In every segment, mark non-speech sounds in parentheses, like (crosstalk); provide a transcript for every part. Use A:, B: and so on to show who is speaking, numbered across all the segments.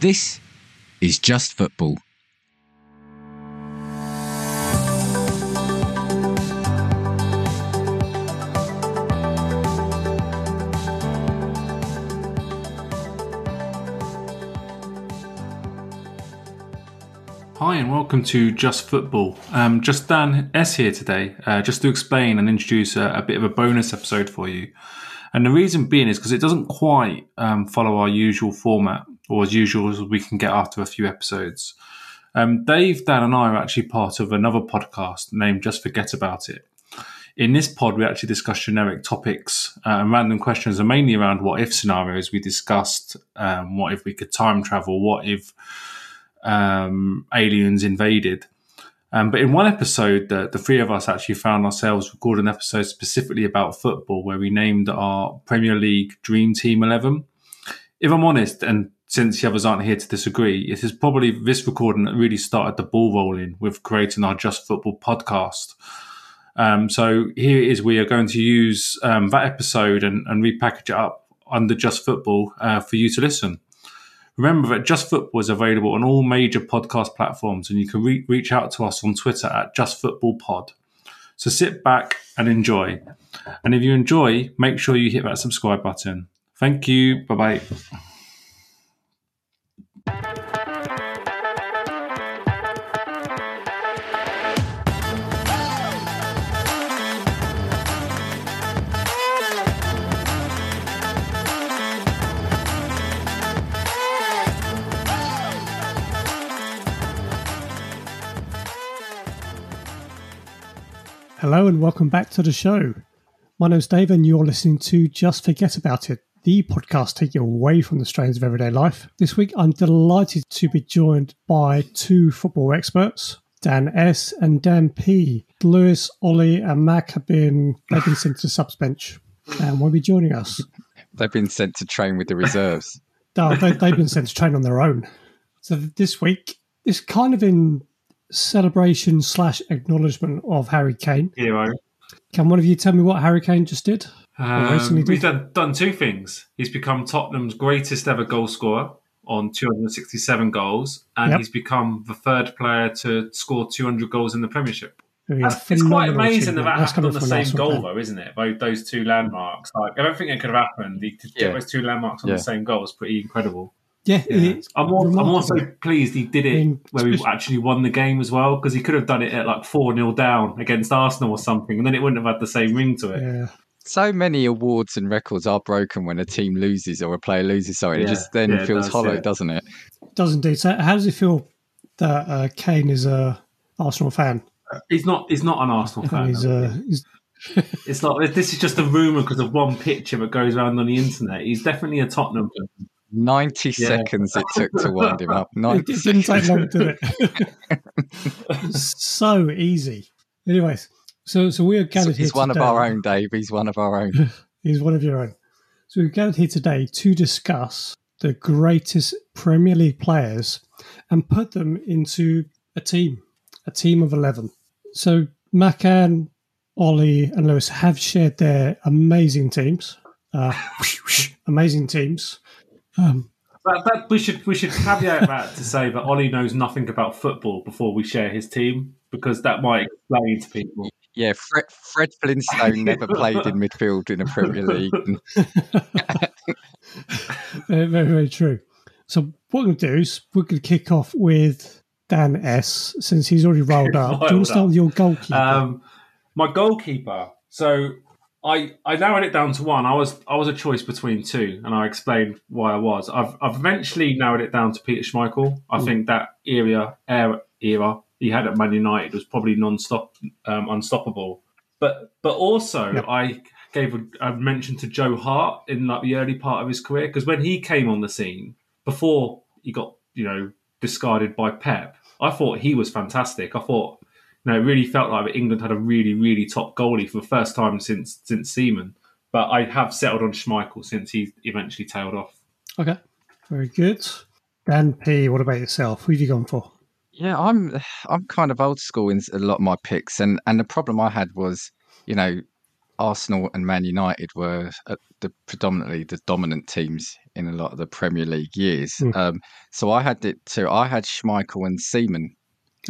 A: This is Just Football.
B: Hi and welcome to Just Football. Um, just Dan S here today, uh, just to explain and introduce a, a, bit of a bonus episode for you. And the reason being is because it doesn't quite um, follow our usual format or as usual as we can get after a few episodes. Um, Dave, Dan, and I are actually part of another podcast named Just Forget About It. In this pod, we actually discuss generic topics uh, and random questions, are mainly around what if scenarios. We discussed um, what if we could time travel, what if um, aliens invaded. Um, but in one episode, the, the three of us actually found ourselves recording an episode specifically about football where we named our Premier League Dream Team 11. If I'm honest, and since the others aren't here to disagree, it is probably this recording that really started the ball rolling with creating our Just Football podcast. Um, so here it is. We are going to use um, that episode and, and, repackage it up under Just Football uh, for you to listen. Remember that Just Football is available on all major podcast platforms, and you can re- reach out to us on Twitter at Just Football Pod. So sit back and enjoy. And if you enjoy, make sure you hit that subscribe button. Thank you. Bye bye.
C: Hello and welcome back to the show. My name's Dave and you're listening to Just Forget About It, the podcast taking you away from the strains of everyday life. This week I'm delighted to be joined by two football experts, Dan S and Dan P. Lewis, Ollie and Mac have been, they've been sent to subs bench and will be joining us.
A: They've been sent to train with the reserves.
C: no, (laughs) they, they've been sent to train on their own. So this week, it's kind of in celebration slash acknowledgement of Harry Kane.
B: Hero.
C: Can one of you tell me what Harry Kane just did?
B: Um, did? He's done, done two things. He's become Tottenham's greatest ever goal scorer on 267 goals, and yep. he's become the third player to score 200 goals in the Premiership. it's quite amazing that that happened on the same goal, though, isn't it? Both those two landmarks. Like, I don't think it could have happened. To get yeah. those two landmarks on yeah. the same goal is pretty incredible.
C: Yeah, yeah.
B: I'm, I'm, also pleased he did it where we actually won the game as well because he could have done it at like 4 0 down against Arsenal or something and then it wouldn't have had the same ring to it.
C: Yeah.
A: So many awards and records are broken when a team loses or a player loses. Sorry, yeah. it just then yeah, feels does, hollow, doesn't it?
C: Does indeed. So, how does it feel that uh, Kane is a Arsenal fan?
B: He's not. He's not an Arsenal fan. He's, uh, he's... (laughs) (laughs) it's not. This is just a rumor because of one picture that goes around on the internet. He's definitely a Tottenham fan.
A: 90 yeah. seconds it took to wind him up. (laughs) 90
C: it didn't take long, did it? so easy. Anyways, so so we are gathered
A: He's
C: here.
A: one
C: today.
A: of our own, Dave. He's one of our own. (laughs)
C: He's one of your own. So we've gathered here today to discuss the greatest Premier League players and put them into a team, a team of 11. So Macan, Ollie, and Lewis have shared their amazing teams. Uh, (laughs) amazing teams.
B: Um, but, but we should we should caveat that to say that Ollie knows nothing about football before we share his team because that might explain to people.
A: Yeah, Fred, Fred Flintstone never played in midfield in a Premier League. (laughs) (laughs)
C: very, very, very true. So what we're going to do is we're going to kick off with Dan S. Since he's already rolled (laughs) up. do you want to start with your goalkeeper? Um,
B: my goalkeeper. So I, I narrowed it down to one. I was I was a choice between two, and I explained why I was. I've I've eventually narrowed it down to Peter Schmeichel. I mm. think that era era era he had at Man United was probably non-stop um, unstoppable. But but also. I gave a, a mention to Joe Hart in like the early part of his career because when he came on the scene before he got you know discarded by Pep, I thought he was fantastic. I thought no, it really felt like England had a really, really top goalie for the first time since since Seaman. But I have settled on Schmeichel since he eventually tailed off.
C: Okay, very good. Dan P, what about yourself? Who have you gone for?
A: Yeah, I'm I'm kind of old school in a lot of my picks, and and the problem I had was, you know, Arsenal and Man United were the predominantly the dominant teams in a lot of the Premier League years. Mm. Um, so I had it too. I had Schmeichel and Seaman.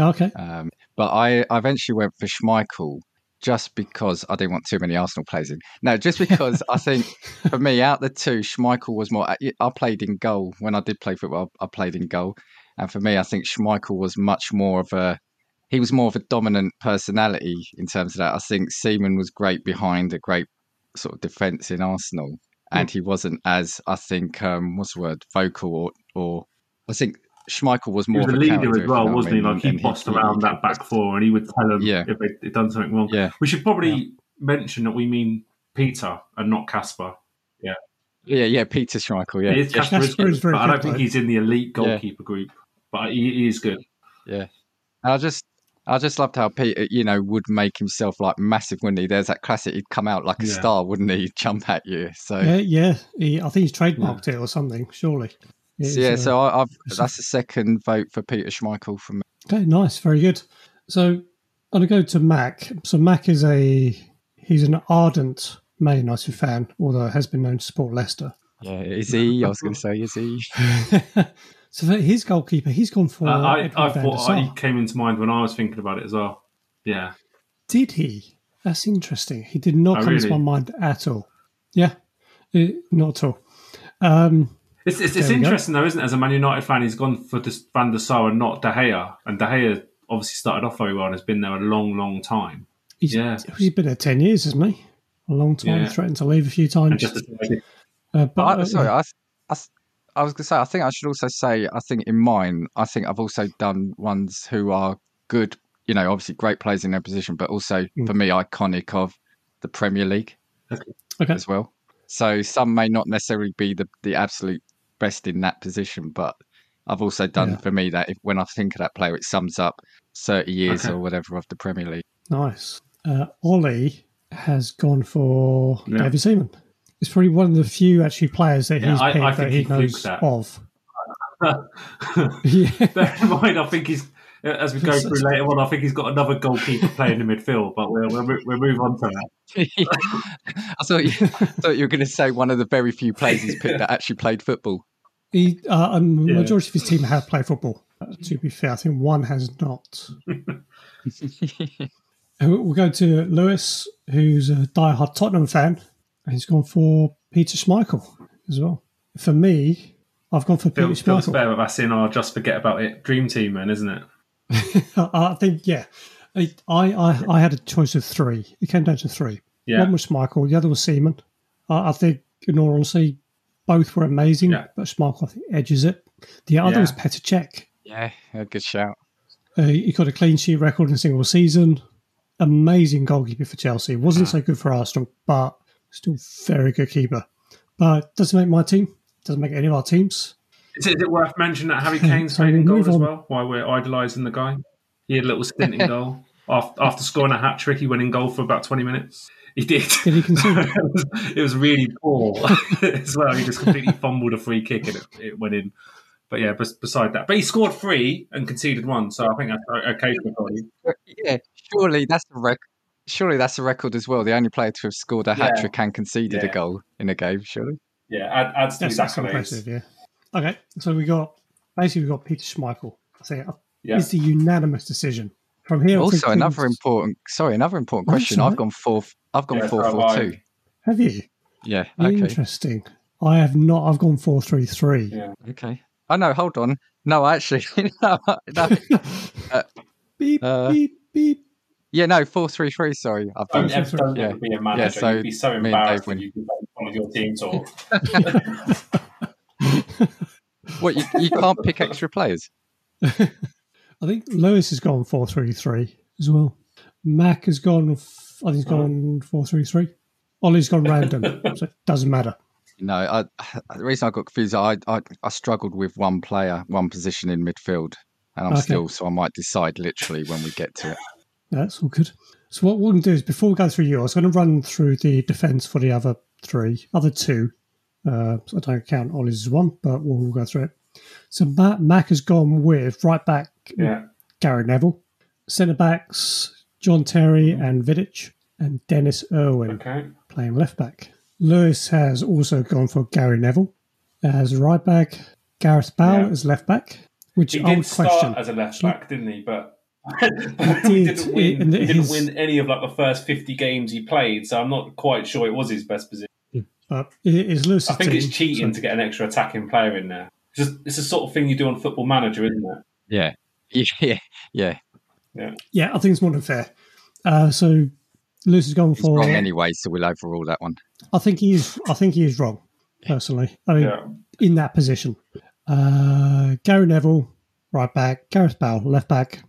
C: Okay.
A: Um, but I, I eventually went for Schmeichel just because I didn't want too many Arsenal players in. No, just (laughs) because I think for me, out the two, Schmeichel was more. I played in goal when I did play football. I played in goal, and for me, I think Schmeichel was much more of a. He was more of a dominant personality in terms of that. I think Seaman was great behind a great sort of defence in Arsenal, and mm. he wasn't as I think um, what's the word vocal or or I think Schmeichel was more
B: he was
A: a
B: leader as well, wasn't he? Like he bossed around that back four, and he would tell them
A: yeah.
B: if they'd done something wrong.
A: Yeah.
B: We should probably yeah. mention that we mean Peter and not Kasper. Yeah.
A: Yeah, yeah, Peter Schmeichel. Yeah,
B: is Kasper is good, but I don't think he's in the elite goalkeeper yeah. group. But he, he, is good.
A: Yeah, I just, I just loved how Peter, uh, you know, would make himself like massive, wouldn't he? There's that classic. He'd come out like a yeah. star, wouldn't he? He'd Jump at you. So
C: yeah, yeah. He, I think he's trademarked it or something. Surely.
A: So, yeah, so I, have that's the second vote for Peter Schmeichel from me.
C: Okay, nice, very good. So I'm going to go to Mac. So Mac is a he's an ardent Man United fan, although has been known to support Leicester.
A: Yeah, is he? I was going to say, is he? (laughs)
C: so for his goalkeeper, he's gone for. Uh,
B: I, I thought he came into mind when I was thinking about it as well. Yeah.
C: Did he? That's interesting. He did not oh, come really? into my mind at all. Yeah, it, not at all. Um,
B: it's, it's, it's interesting go. though, isn't it? As a Man United fan, he's gone for Van der Sar and not De Gea, and De Gea obviously started off very well and has been there a long, long time.
C: He's, yeah, he's been there ten years, hasn't he? A long time. Yeah. Threatened to leave a few times.
A: Uh, but, I, uh, sorry, I, I, I was going to say. I think I should also say. I think in mine, I think I've also done ones who are good. You know, obviously great players in their position, but also mm. for me, iconic of the Premier League
C: okay. Okay.
A: as well. So some may not necessarily be the, the absolute best in that position, but I've also done yeah. for me that if, when I think of that player, it sums up 30 years okay. or whatever of the Premier League.
C: Nice. Uh, Ollie has gone for yeah. David Seaman. It's probably one of the few actually players that yeah, he's picked I, I that he, he knows that. of. (laughs)
B: yeah. Bear in mind, I think he's as we go through later on, I think he's got another goalkeeper playing in the midfield, but we'll, we'll, we'll move on to that. (laughs)
A: I thought you, thought you were going to say one of the very few players he's picked that actually played football.
C: He, uh, yeah. majority of his team have played football. Uh, to be fair, I think one has not. (laughs) we'll go to Lewis, who's a die-hard Tottenham fan, and he's gone for Peter Schmeichel as well. For me, I've gone for Peter Schmeichel. Feels
B: fair with us in our just forget about it dream team, then, isn't it? (laughs)
C: I think yeah. I, I I had a choice of three. It came down to three.
B: Yeah.
C: One was Schmeichel, the other was Seaman. I, I think, in all honesty, both were amazing, yeah. but Schmeichel I think edges it. The other yeah. was Petr Cech.
A: Yeah, a good shout.
C: Uh, he got a clean sheet record in a single season. Amazing goalkeeper for Chelsea. Wasn't so good for Arsenal, but still very good keeper. But doesn't make my team. Doesn't make any of our teams.
B: Is it, is it worth mentioning that Harry Kane's played in goal as well? Why we're idolising the guy? He had a little stint in goal. (laughs) After, after scoring a hat trick, he went in goal for about 20 minutes. He did.
C: Did he concede? (laughs)
B: it, was, it was really poor (laughs) as well. He just completely fumbled a free kick and it, it went in. But yeah, beside that, but he scored three and conceded one, so I think that's okay for him.
A: Yeah, surely that's a record. Surely that's a record as well. The only player to have scored a hat trick yeah. and conceded yeah. a goal in a game. Surely.
B: Yeah, add, adds to that's, impressive.
C: Yeah. Okay, so we got basically we got Peter Schmeichel. I say uh, yeah. it's a unanimous decision. From here,
A: also another important. Sorry, another important question. I've gone four. I've gone yeah, four four two.
C: Have you?
A: Yeah. Okay.
C: Interesting. I have not. I've gone four three three.
A: Yeah. Okay. Oh no, hold on. No, actually, (laughs) no. no. (laughs)
C: Uh, beep uh, beep beep.
A: Yeah, no, four three three. Sorry,
B: I've done. Don't, don't yeah. be a manager. Yeah, so You'd be so embarrassed when you one of your team talk. (laughs)
A: what you, you can't pick extra players?
C: I think Lewis has gone four three three as well. Mac has gone. I think he's gone four three three. Ollie's gone random, (laughs) so it doesn't matter.
A: No, I, (sighs) the reason I got confused, I, I, I struggled with one player, one position in midfield, and I'm okay. still so I might decide literally when we get to it.
C: That's all good. So what we're going to do is before we go through yours, I'm going to run through the defence for the other three, other two. Uh, so I don't count Ollie's as one, but we'll, we'll go through it. So Matt, Mac has gone with right back
B: yeah.
C: Gary Neville, centre backs John Terry and Vidic, and Denis Irwin
B: Okay.
C: playing left back. Lewis has also gone for Gary Neville as right back, Gareth Bale
B: Yeah.
C: as left back, which
B: He
C: I
B: did
C: would question.
B: start as a left back, didn't he? But (laughs) he
C: did,
B: didn't win.
C: and
B: He didn't win any of like the first fifty games he played, so I'm not quite sure it was his best position. Hmm.
C: but it is Lewis's
B: I think
C: team,
B: it's cheating
C: so-
B: to get an extra attacking player in there. It's, just, it's the sort of thing you do on Football Manager, isn't it?
A: Yeah. (laughs) Yeah. Yeah.
C: Yeah, I think it's more than fair. Uh, so Lewis has gone
A: He's
C: for.
A: wrong anyway, so we'll overrule that one.
C: I think he's. I think he is wrong. Personally, I mean,
B: Yeah.
C: in that position, uh, Gary Neville, right back, Gareth Bale, left back,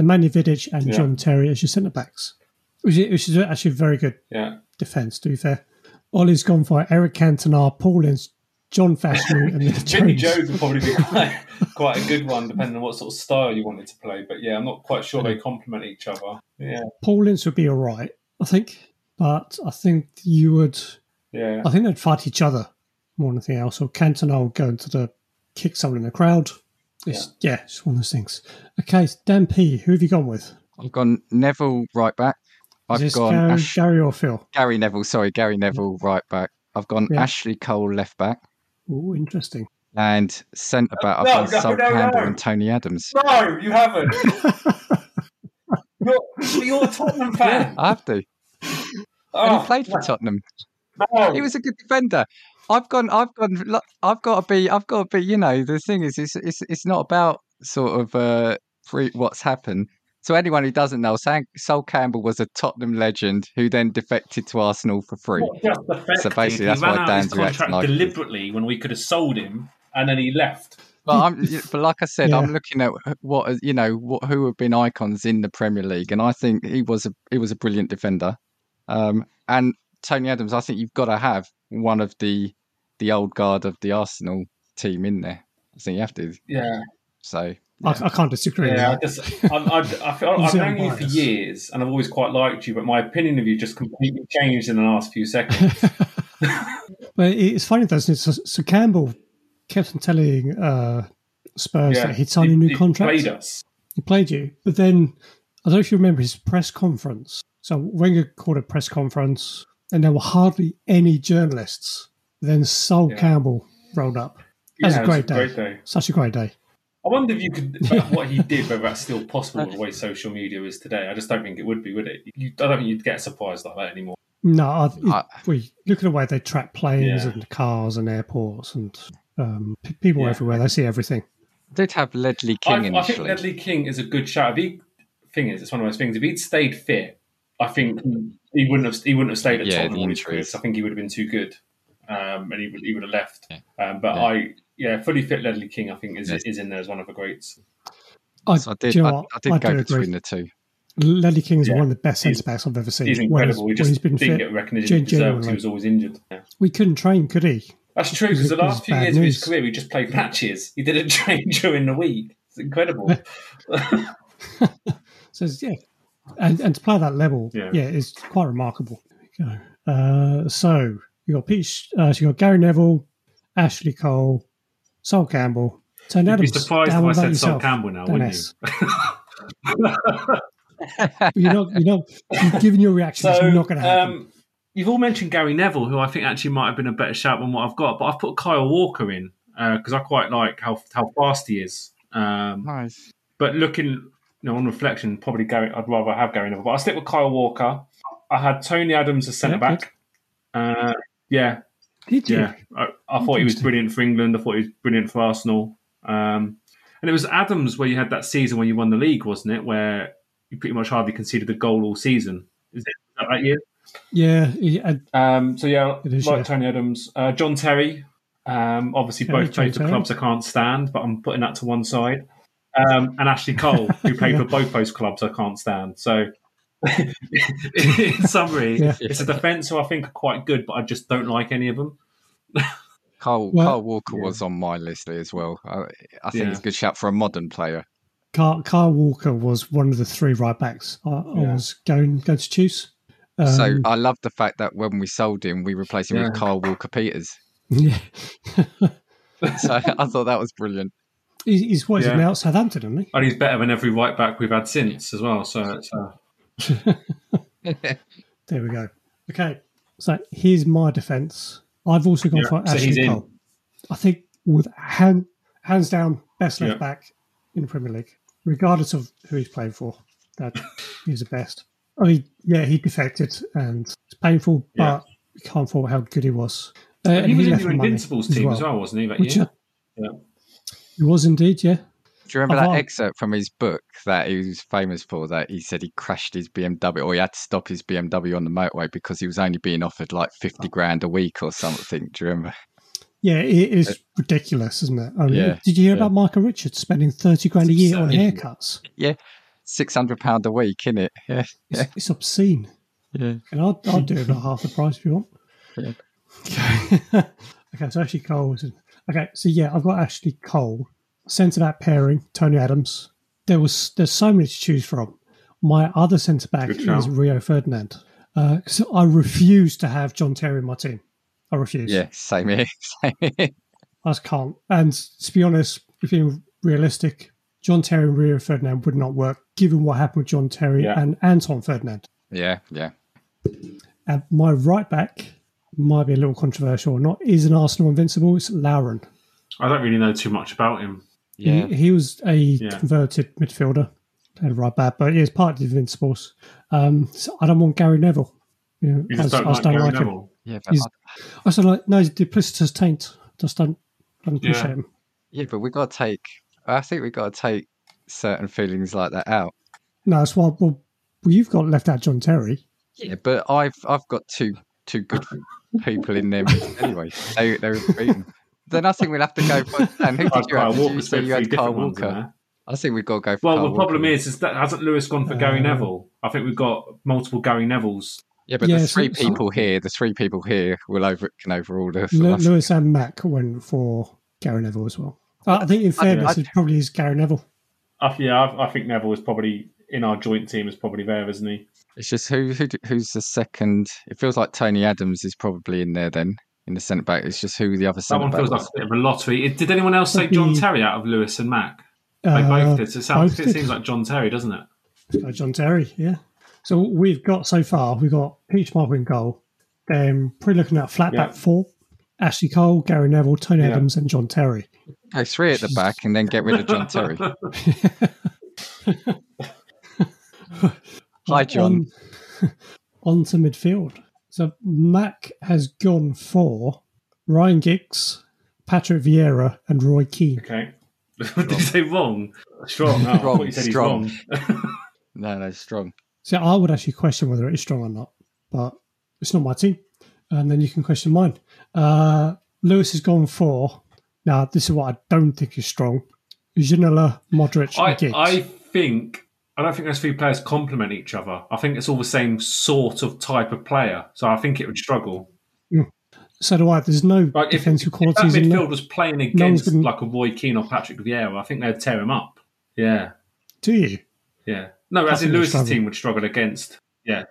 C: Nemanja Vidic, and
B: Yeah.
C: John Terry as your centre backs, which is, which is actually a very good
B: Yeah.
C: defence. To be fair, Ollie's gone for Eric Cantona, Paul Ince, John Fashanu, and then
B: Vinnie
C: Jones.
B: Jones would probably be quite, quite a good one, depending on what sort of style you wanted to play. But yeah, I'm not quite sure they complement each other. Yeah,
C: Paul Ince would be all right, I think, but I think you would.
B: yeah.
C: I think they'd fight each other more than anything else. Or Cantona would go into the kick someone in the crowd. It's, yeah. it's one of those things. Okay, Dan P, who have you gone with?
A: I've gone Neville right back.
C: Is
A: I've
C: this
A: gone
C: Gary,
A: Ash-
C: Gary or Phil?
A: Gary Neville. Sorry, Gary Neville right back. I've gone
C: Yeah.
A: Ashley Cole left back.
C: Oh, interesting.
A: And centre back, I've
B: No,
A: gone
B: no,
A: Sol
B: no,
A: Campbell
B: no.
A: and Tony Adams.
B: No, you haven't. (laughs) you're, you're a Tottenham fan.
A: I have to. And
B: Oh,
A: he played for Tottenham.
B: no.
A: He was a good defender. I've gone. I've gone. I've got to be. I've got to be. You know, the thing is, it's it's, it's not about sort of uh, free, what's happened. So anyone who doesn't know, Sol Campbell was a Tottenham legend who then defected to Arsenal for free.
B: Not just affected.
A: So basically,
B: he
A: that's
B: ran
A: why
B: out
A: Dan's
B: his contract
A: reacting like
B: deliberately when we could have sold him, and then he left.
A: But I'm, but like I said,
C: Yeah.
A: I'm looking at what you know, what who have been icons in the Premier League, and I think he was a he was a brilliant defender. Um, and Tony Adams, I think you've got to have one of the the old guard of the Arsenal team in there. I think you have to.
B: Yeah,
A: So
C: I, I can't disagree.
B: yeah. I just I, I, I feel, (laughs) I've known you for years, and I've always quite liked you, but my opinion of you just completely changed in the last few seconds. (laughs)
C: But it's funny though. isn't it? So, so Campbell kept on telling uh, Spurs
B: Yeah,
C: that he'd signed a new
B: he
C: contract.
B: Played us.
C: He played you, but then I don't know if you remember his press conference. So Wenger called a press conference, and there were hardly any journalists. Then Sol
B: Yeah.
C: Campbell rolled up. That was
B: Yeah,
C: a
B: it was
C: great day.
B: Great day.
C: Such a great day.
B: I wonder if you could (laughs) what he did, whether that's still possible with the way social media is today. I just don't think it would be, would it? You, I don't think you'd get a surprise like that anymore.
C: No, I,
A: I-
C: we look at the way they track planes
B: Yeah.
C: and cars and airports and um, p- people
B: Yeah.
C: everywhere. They see everything.
A: did have Ledley
B: I,
A: King
B: I think. Ledley King is a good shout. If he, thing is, it's one of those things. If he'd stayed fit, I think he wouldn't have. He wouldn't have stayed at
A: Yeah,
B: Tottenham
A: the
B: all his career. I think he would have been too good, um, and he would he would have left.
A: Yeah.
B: Um, but
A: Yeah.
B: I, yeah, fully fit Ledley King, I think is
A: Yes.
B: is in there as one of the greats.
C: I,
A: so I did.
C: you know
A: I. I did
C: I
A: go between
C: agree.
A: the two.
C: Ledley King is
B: Yeah.
C: one of the best
B: He's-
C: centre backs I've ever seen.
B: He's
C: When
B: incredible. He
C: when
B: just
C: he's been
B: didn't
C: fit.
B: get recognition
C: gen-
B: he deserved. 'cause. He was always injured. Yeah.
C: We couldn't train, could he?
B: That's true because the last few
C: bad
B: years of his career, he just played matches. He didn't (laughs) train during the week. It's incredible. (laughs)
C: So yeah, and and to play that level,
B: Yeah.
C: yeah, it's quite remarkable. There we go. Uh, so you got Pete, uh, so you got Gary Neville, Ashley Cole, Sol Campbell, Tony
B: You'd be
C: Adams.
B: surprised
C: Dan,
B: if I
C: what about
B: said Sol? Campbell now, wouldn't
C: S. (laughs)
B: you?
C: You're not, you're not, you've given your reaction.
B: So,
C: not going to happen.
B: um, you've all mentioned Gary Neville, who I think actually might have been a better shout than what I've got, but I've put Kyle Walker in because I quite like how how fast he is. Um,
A: Nice.
B: but looking, you know, on reflection, probably Gary. I'd rather have Gary Neville, but I stick with Kyle Walker. I had Tony Adams as centre
C: Yeah,
B: back. Uh, yeah,
C: Did you?
B: yeah. I, I thought he was brilliant for England. I thought he was brilliant for Arsenal. Um, and it was Adams where you had that season when you won the league, wasn't it? Where you pretty much hardly conceded a goal all season. Is it that, that year?
C: Yeah,
B: Um, so yeah,
C: is,
B: like
C: yeah.
B: Tony Adams, uh, John Terry. Um, obviously,
C: Terry,
B: both played for
C: Terry.
B: clubs I can't stand, but I'm putting that to one side. Um, and Ashley Cole, who played
C: Yeah.
B: for (laughs) both those clubs I can't stand. So, (laughs) in summary,
C: Yeah.
B: it's a defence who I think are quite good, but I just don't like any of them. (laughs)
A: Carl,
C: Well-
A: Carl Walker
B: Yeah.
A: was on my list as well. I, I think
B: Yeah.
A: he's a good shout for a modern player.
C: Carl, Kyle Walker was one of the three right backs I, I was going going to choose. Um,
A: so I love the fact that when we sold him, we replaced him
B: Yeah.
A: with Carl Walker Peters.
C: yeah, (laughs)
A: So I thought that was brilliant.
C: he's, he's what is
B: Yeah.
C: he now at Southampton, isn't he?
B: And he's better than every right back we've had since as well. So, it's, uh, (laughs)
C: There we go. Okay, so here's my defence. I've also gone
B: Yeah,
C: for
B: so
C: Ashley
B: he's in.
C: Cole. I think with hand, hands down best left
B: Yeah.
C: back in the Premier League, regardless of who he's playing for. That he's the best. I mean, yeah, he defected and it's painful,
B: Yeah.
C: but you can't fault how good he was. Uh, and
B: he was in
C: left
B: your Invincibles team as well, wasn't he? That year? Yeah.
C: he was indeed, yeah.
A: Do you remember
C: I've
A: that excerpt from his book that he was famous for? That he said he crashed his BMW or he had to stop his BMW on the motorway because he was only being offered like 50 grand a week or something. Do you remember?
C: Yeah, it is uh, ridiculous, isn't it? I mean,
A: Yeah,
C: did you hear
A: yeah.
C: about Michael Richards spending 30 grand a year on haircuts?
A: Yeah, £600 a week, innit? Yeah.
C: It's, it's obscene.
A: Yeah.
C: And I'll, I'll do it for half the price if you want.
A: Yeah.
C: Okay. (laughs) okay, so Ashley Cole was in. Okay, so yeah, I've got Ashley Cole. Centre back pairing, Tony Adams. There was there's so many to choose from. My other centre back is. Rio Ferdinand. Uh, so I refuse to have John Terry in my team. I refuse.
A: Yeah, same here. (laughs) Same here.
C: I just can't. And to be honest, if being realistic, John Terry and Rio Ferdinand would not work given what happened with John Terry
B: Yeah.
C: and Anton Ferdinand.
A: Yeah, yeah.
C: And my right back might be a little controversial or not. Is an Arsenal invincible? It's Lauren.
B: I don't really know too much about him.
A: Yeah.
C: He, he was a
B: Yeah.
C: converted midfielder, played right back, but he is part of the Invincibles. Um, so I don't want Gary Neville. You know,
B: You
C: I
B: just don't
C: I
B: like Gary
C: him.
B: Neville.
A: Yeah,
C: He's- I just don't like no he's duplicitous taint. Just don't, don't
B: Yeah.
C: appreciate him.
A: yeah, but we got to take, I think we got to take certain feelings like that out.
C: No, that's why. Well, well, you've got left out John Terry.
A: Yeah, but I've I've got two two good people in them (laughs) anyway. They they were beaten. Then I think we'll have to go for. And who did you have? Did you say you had Carl
B: different ones in
A: Walker? I think we've got to go for.
B: Well,
A: Carl
B: the problem is, is that hasn't Lewis gone for Gary
C: Uh,
B: Neville? I think we've got multiple Gary Nevilles.
A: yeah, but
C: Yeah,
A: the three
C: so-
A: people here, the three people here will over can overrule the.
C: Lew- Lewis and Mac went for Gary Neville as well. Uh, I think, in fairness,
A: I-
C: it probably is Gary Neville.
B: Uh, yeah, I, I think Neville is probably in our joint team is probably there, isn't he?
A: It's just who, who who's the second. It feels like Tony Adams is probably in there then in the centre back. It's just who the other centre back.
B: That one
A: back
B: feels like a bit of a lottery. Did anyone else say John Terry out of Lewis and Mac? They
C: Uh,
B: both did. So it, sounds,
C: both
B: it
C: did.
B: seems like John Terry, doesn't it?
C: Uh, John Terry, yeah. So we've got so far, we've got Peach Marple in goal. Then probably looking at flat
B: Yeah.
C: back four. Ashley Cole, Gary Neville, Tony
B: Yeah.
C: Adams, and John Terry.
A: Go three at the back and then get rid of John Terry. (laughs) (laughs) Hi, John.
C: On, (laughs) on to midfield. So Mac has gone for Ryan Giggs, Patrick Vieira, and Roy Keane.
B: Okay. (laughs) Did you say wrong? Strong. (laughs) Oh, I
A: Strong,
B: thought you said
A: strong.
B: he's wrong. (laughs)
A: No, no, strong.
C: So I would actually question whether it is strong or not, but it's not my team. And then you can question mine. Uh, Lewis has gone for. Now, this is what I don't think is strong. Ginola, Modric,
B: I,
C: and Giggs.
B: I think I don't think those three players complement each other. I think it's all the same sort of type of player. So I think it would struggle.
C: so do I. There's no
B: Like if, if
C: defensive
B: that
C: qualities in there.
B: midfield was playing against
C: gonna-
B: like a Roy Keane or Patrick Vieira, I think they'd tear him up. Yeah,
C: Do you?
B: yeah. No,
C: I
B: as in Lewis's team would struggle against. Yeah.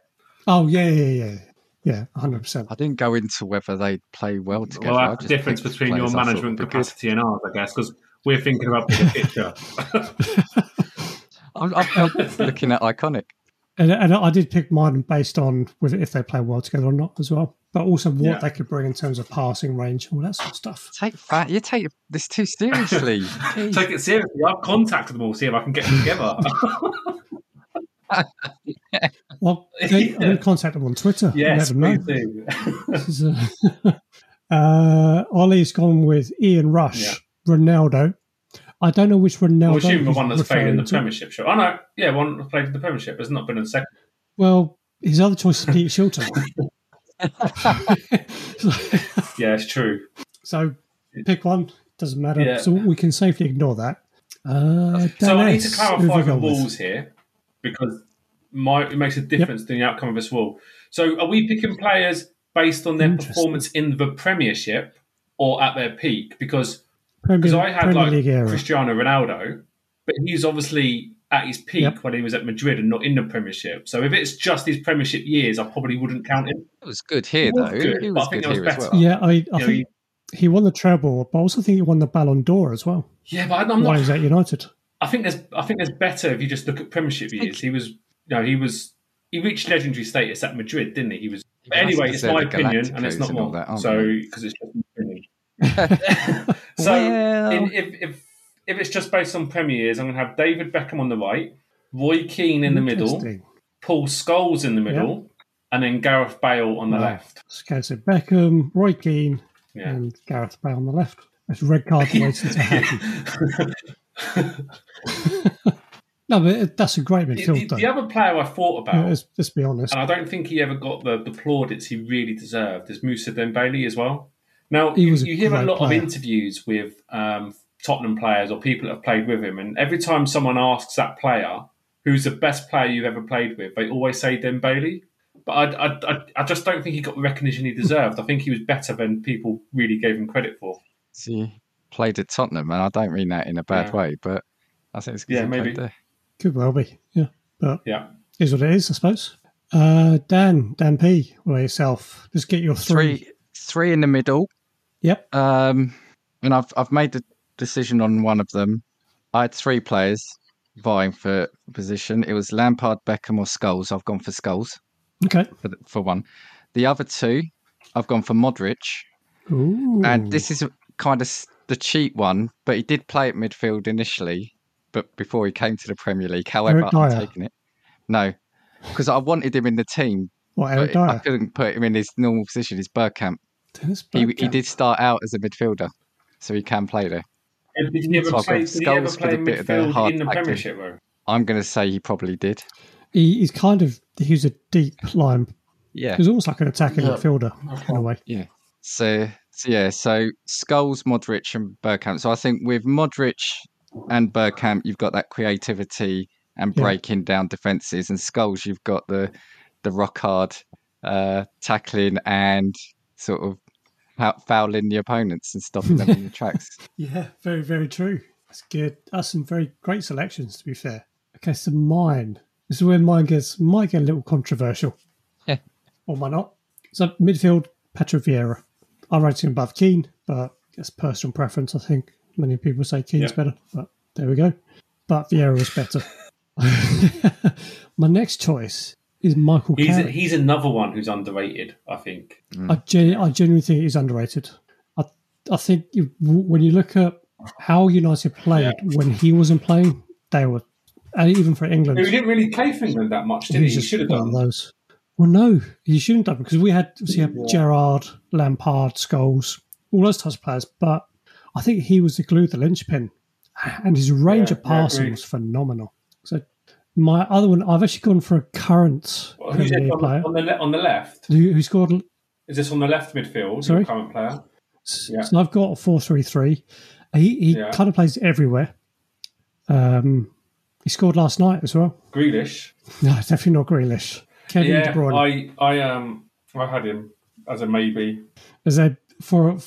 C: Oh, yeah, yeah, yeah. Yeah, 100%.
A: I didn't go into whether they play well together.
B: Well, that's the difference between your
A: players I thought
B: management
A: would good.
B: capacity and ours, I guess, because we're thinking about the picture. (laughs) (laughs)
A: I'm, I'm (laughs) looking at iconic.
C: And, and I did pick mine based on whether if they play well together or not as well, but also what
B: Yeah.
C: they could bring in terms of passing range, and all that sort of stuff.
A: Take that. You take this too seriously. (laughs)
B: Take it seriously. I've contacted them all, see if I can get them together. (laughs)
C: Well, they, I'm going to contact them on Twitter. and
B: yes,
C: let them know.
B: please
C: is a- uh, Ollie's gone with Ian Rush,
B: Yeah.
C: Ronaldo. I don't know which Ronaldo.
B: We'll assume the one that's played in the. Premiership. Sure. Oh no, yeah, one that played in the Premiership has not been in the second.
C: Well, his other choice is Peter Shilton. (laughs) (laughs)
B: Yeah, it's true.
C: so pick one. Doesn't matter.
B: Yeah.
C: So we can safely ignore that. Uh,
B: So I need to clarify the rules here because my, it makes a difference to the outcome of this rule. So are we picking players based on their performance in the Premiership or at their peak? Because because I had
C: Premier
B: like
C: League era.
B: Cristiano Ronaldo, but he's obviously at his peak
C: Yep.
B: when he was at Madrid and not in the Premiership. So if it's just his Premiership years, I probably wouldn't count him.
A: It was good here,
B: He was
A: though.
B: good,
A: he
B: but I
A: was
B: think
A: good
B: there was
A: here as well.
C: Yeah, I, I
B: You know,
C: think he won the treble, but I also think he won the Ballon d'Or as well
B: Yeah, but I'm
C: while he
B: not.
C: was at United.
B: I think there's. I think there's better if you just look at Premiership years. He was. You know, he was he reached legendary status at Madrid, didn't he? He was. But anyway, it's my opinion, and it's not
A: and all
B: more.
A: that, aren't
B: so because it's just (laughs) my opinion. (laughs) so
A: Well.
B: in, if if if it's just based on Premier years, I'm going to have David Beckham on the right, Roy Keane in the middle, Paul Scholes in the middle, and then Gareth Bale on the left.
C: Okay, so Beckham, Roy Keane,
B: Yeah.
C: and Gareth Bale on the left. That's red card (laughs) waiting to happen. (laughs) No, but that's a great
B: The,
C: midfield,
B: the-
C: though.
B: the other player I thought about,
C: Yeah, let's, let's be honest.
B: and I don't think he ever got the, the plaudits he really deserved, is Mousa Dembele as well. Now,
C: He
B: you,
C: was a
B: you hear a lot
C: player.
B: of interviews with um, Tottenham players or people that have played with him, and every time someone asks that player who's the best player you've ever played with, they always say Dembele. But I, I, I, I just don't think he got the recognition he deserved. I think he was better than people really gave him credit for.
A: He played at Tottenham, and I don't mean that in a bad
B: Yeah.
A: way, but I think it's 'cause
B: Yeah,
A: he played
B: maybe.
A: there.
C: Could well be, yeah. But
B: Yeah.
C: is what it is, I suppose. Uh, Dan, Dan P, what about yourself? Just get your three.
A: Three, three in the middle.
C: Yep.
A: Um, and I've I've made the decision on one of them. I had three players vying for position. It was Lampard, Beckham, or Scholes. I've gone for Scholes
C: Okay.
A: for the, for one. The other two, I've gone for Modric,
C: Ooh.
A: and this is kind of the cheap one, but he did play at midfield initially, but before he came to the Premier League. However, I'm
C: Dyer.
A: taking it. No, because I wanted him in the team,
C: what, Eric
A: but I couldn't put him in his normal position. His Bergkamp.
C: Dennis
A: He, he did start out as a midfielder, so he can play there.
B: Did he ever
A: So I've
B: play,
A: got
B: did he ever
A: Scholes for
B: play
A: the bit of the
B: midfield
A: hard
B: in the
A: tackling.
B: Premiership, though?
A: I'm going to say he probably did.
C: He, he's kind of, he's a deep line.
A: Yeah.
C: He's almost like an attacking
B: Yeah.
C: midfielder in a way.
A: So, so yeah, so Scholes, Modric, and Bergkamp. So I think with Modric and Bergkamp, you've got that creativity and
C: Yeah.
A: breaking down defenses, and Scholes, you've got the the rock hard uh, tackling and sort of fou- fouling the opponents and stopping them in the (laughs) tracks.
C: Yeah, very, very true. That's good. That's some very great selections, to be fair. Okay, so mine. This is where mine gets might get a little controversial. (laughs)
A: Yeah.
C: Or might not. So midfield, Patrick Vieira. I rate him above Keane, but it's personal preference. I think many people say Keane's
B: Yeah.
C: better, but there we go. But Vieira is better. (laughs) My next choice is Michael
B: He's,
C: Carrick.
B: he's another one who's underrated, I think. Hmm.
C: I, gen- I genuinely think he's underrated. I, I think you, when you look at how United played when he wasn't playing, they were, and even for England,
B: He didn't really play for England that much, did he?
C: he's
B: He should have done.
C: those. Well, no, he shouldn't have because we had obviously had Gerrard, Lampard, Scholes, all those types of players. But I think he was the glue, the linchpin, and his range
B: Yeah,
C: of passing
B: agreed.
C: was phenomenal. So my other one, I've actually gone for a current
B: Well, who's on,
C: player
B: on the on the left?
C: who, who scored
B: Is this on the left midfield?
C: Sorry?
B: Current player. Yeah.
C: So I've got a four three three. He he
B: Yeah.
C: kind of plays everywhere. Um, he scored last night as well.
B: Grealish. (laughs)
C: No, definitely not Grealish. Kevin
B: yeah,
C: De Bruyne.
B: I I um I had him as a maybe.
C: As a for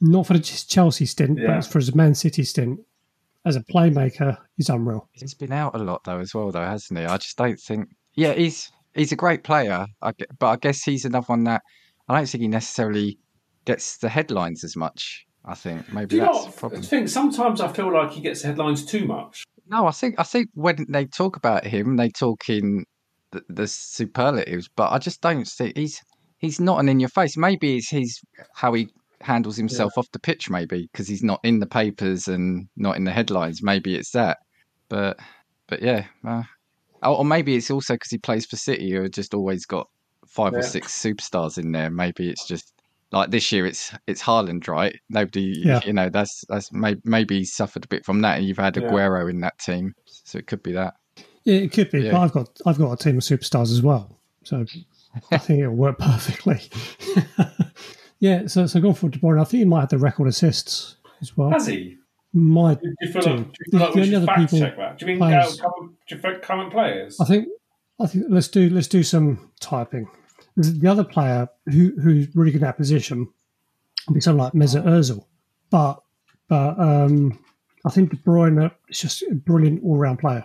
C: not for the Chelsea stint,
B: Yeah.
C: but for his Man City stint as a playmaker, he's unreal.
A: He's been out a lot though, as well, though, hasn't he? I just don't think. Yeah, he's he's a great player, but I guess he's another one that I don't think he necessarily gets the headlines as much. I think maybe
B: Do you
A: that's
B: not
A: the problem.
B: think sometimes I feel like he gets headlines too much?
A: No, I think I think when they talk about him, they talk in the, the superlatives, but I just don't see he's he's not an in your face. Maybe it's his how he handles himself off the pitch, maybe because he's not in the papers and not in the headlines. Maybe it's that, but but yeah, uh, or maybe it's also because he plays for City, who just always got five or six superstars in there. Maybe it's just. Like this year, it's it's Haaland, right? Nobody,
C: Yeah.
A: you know, that's that's maybe maybe he suffered a bit from that, and you've had
B: Yeah.
A: Aguero in that team, so it could be that.
C: Yeah, it could be,
A: Yeah.
C: but I've got I've got a team of superstars as well, so I (laughs) think it'll work perfectly. (laughs) yeah, so so going forward De Bruyne, I think he might have the record assists as well.
B: Has he?
C: Might
B: Do you feel
C: do.
B: like, do you feel like
C: The
B: we
C: only
B: should
C: other
B: fact
C: people-
B: check that? Do you mean uh,
C: players-
B: current, do you current players?
C: I think I think let's do let's do some typing. The other player who who's really good at that position would be someone like Mesut Ozil, but but um, I think De Bruyne is just a brilliant all round player.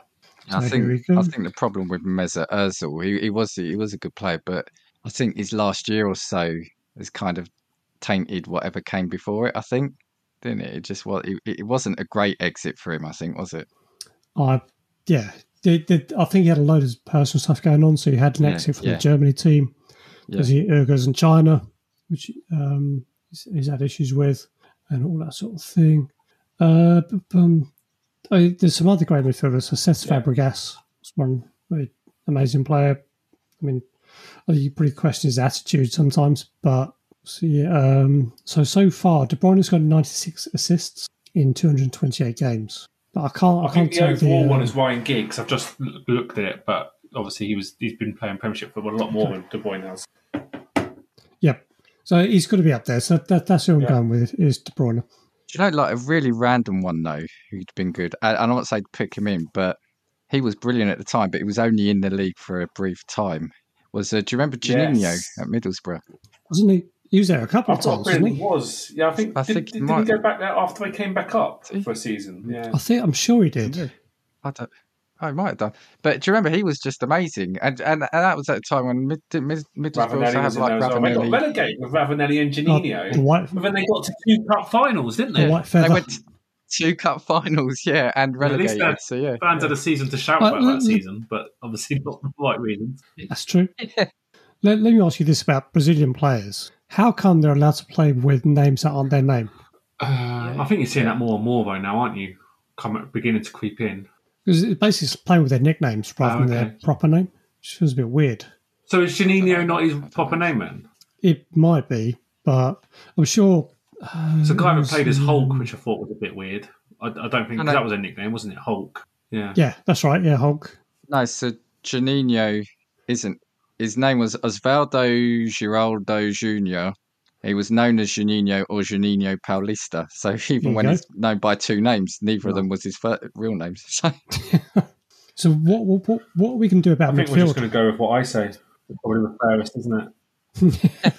A: I
C: So here we
A: think. I think the problem with Mesut Ozil, he, he was he was a good player, but I think his last year or so has kind of tainted whatever came before it. I think, didn't it? It just was. It, it wasn't a great exit for him. I think was it?
C: I yeah, Did, did, I think he had a load of personal stuff going on. So he had an
A: Yeah,
C: exit from
A: yeah.
C: the Germany team
A: Yeah.
C: because he Uyghurs in China, which um, he's, he's had issues with, and all that sort of thing. Uh, but, um, oh, there's some other great midfielders. So Cesc
B: Yeah.
C: Fabregas was one very amazing player. I mean, you pretty question his attitude sometimes, but so, yeah, um, so so far, De Bruyne's got 96 assists in 228 games. But I can't. I,
B: I
C: can't
B: think the
C: tell
B: overall
C: the, uh,
B: one is Ryan Giggs. I've just looked at it, but obviously he was he's been playing Premiership football a lot more than De Bruyne has.
C: Yep. So he's got to be up there. So that, that's who I'm
B: Yeah.
C: going with is De Bruyne.
A: Do you know, like a really random one though, who'd been good. And I'm not saying to say pick him in, but he was brilliant at the time. But he was only in the league for a brief time. Was uh, do you remember Juninho
B: Yes.
A: at Middlesbrough?
C: Wasn't he? He was there a couple
B: I
C: of
B: thought
C: times, wasn't he?
B: was. Yeah, I think.
A: I
B: did,
A: think he
B: did, did
A: might-
B: he go back there after they came back up for a season? Mm. Yeah.
C: I think I'm sure he did.
A: I don't. I might have done, but do you remember he was just amazing, and and, and that was at a time when Mid, Mid, Middlesbrough also had
B: was
A: like
B: there as well. They got relegated with Ravanelli and
C: Oh,
B: Juninho.
C: the white,
B: but then they got to two cup finals, didn't
C: the
B: they?
C: white
A: They went to two cup finals, yeah, and
B: at least
A: relegated. So yeah,
B: Fans had a season to shout
C: Uh,
B: about
C: l-
B: that
C: uh, uh,
B: season, but obviously (laughs) not for the right reasons.
C: That's true. (laughs) Let, let me ask you this about Brazilian players. How come they're allowed to play with names that aren't their name?
B: Uh, I think you're seeing that more and more though now, aren't you? Come beginning to creep in.
C: Because it's basically playing with their nicknames rather
B: Oh,
C: than their proper name, which feels a bit weird.
B: So is Juninho not his proper name then?
C: It might be, but I'm sure.
B: It's a guy that played as Hulk,
C: Mm.
B: which I thought was a bit weird. I, I don't think
A: I
B: 'cause that was a nickname, wasn't it? Hulk. Yeah.
C: Yeah, that's right. Yeah, Hulk.
A: no. So Juninho isn't. His name was Osvaldo Giraldo Junior. He was known as Juninho or Juninho Paulista. So (laughs) even when
C: go.
A: he's known by two names, neither of them was his fir- real names. (laughs) So (laughs)
C: So what what what, what are we going to do
B: I
C: about
B: think we're just going to go with what I say. It's probably the fairest, isn't it?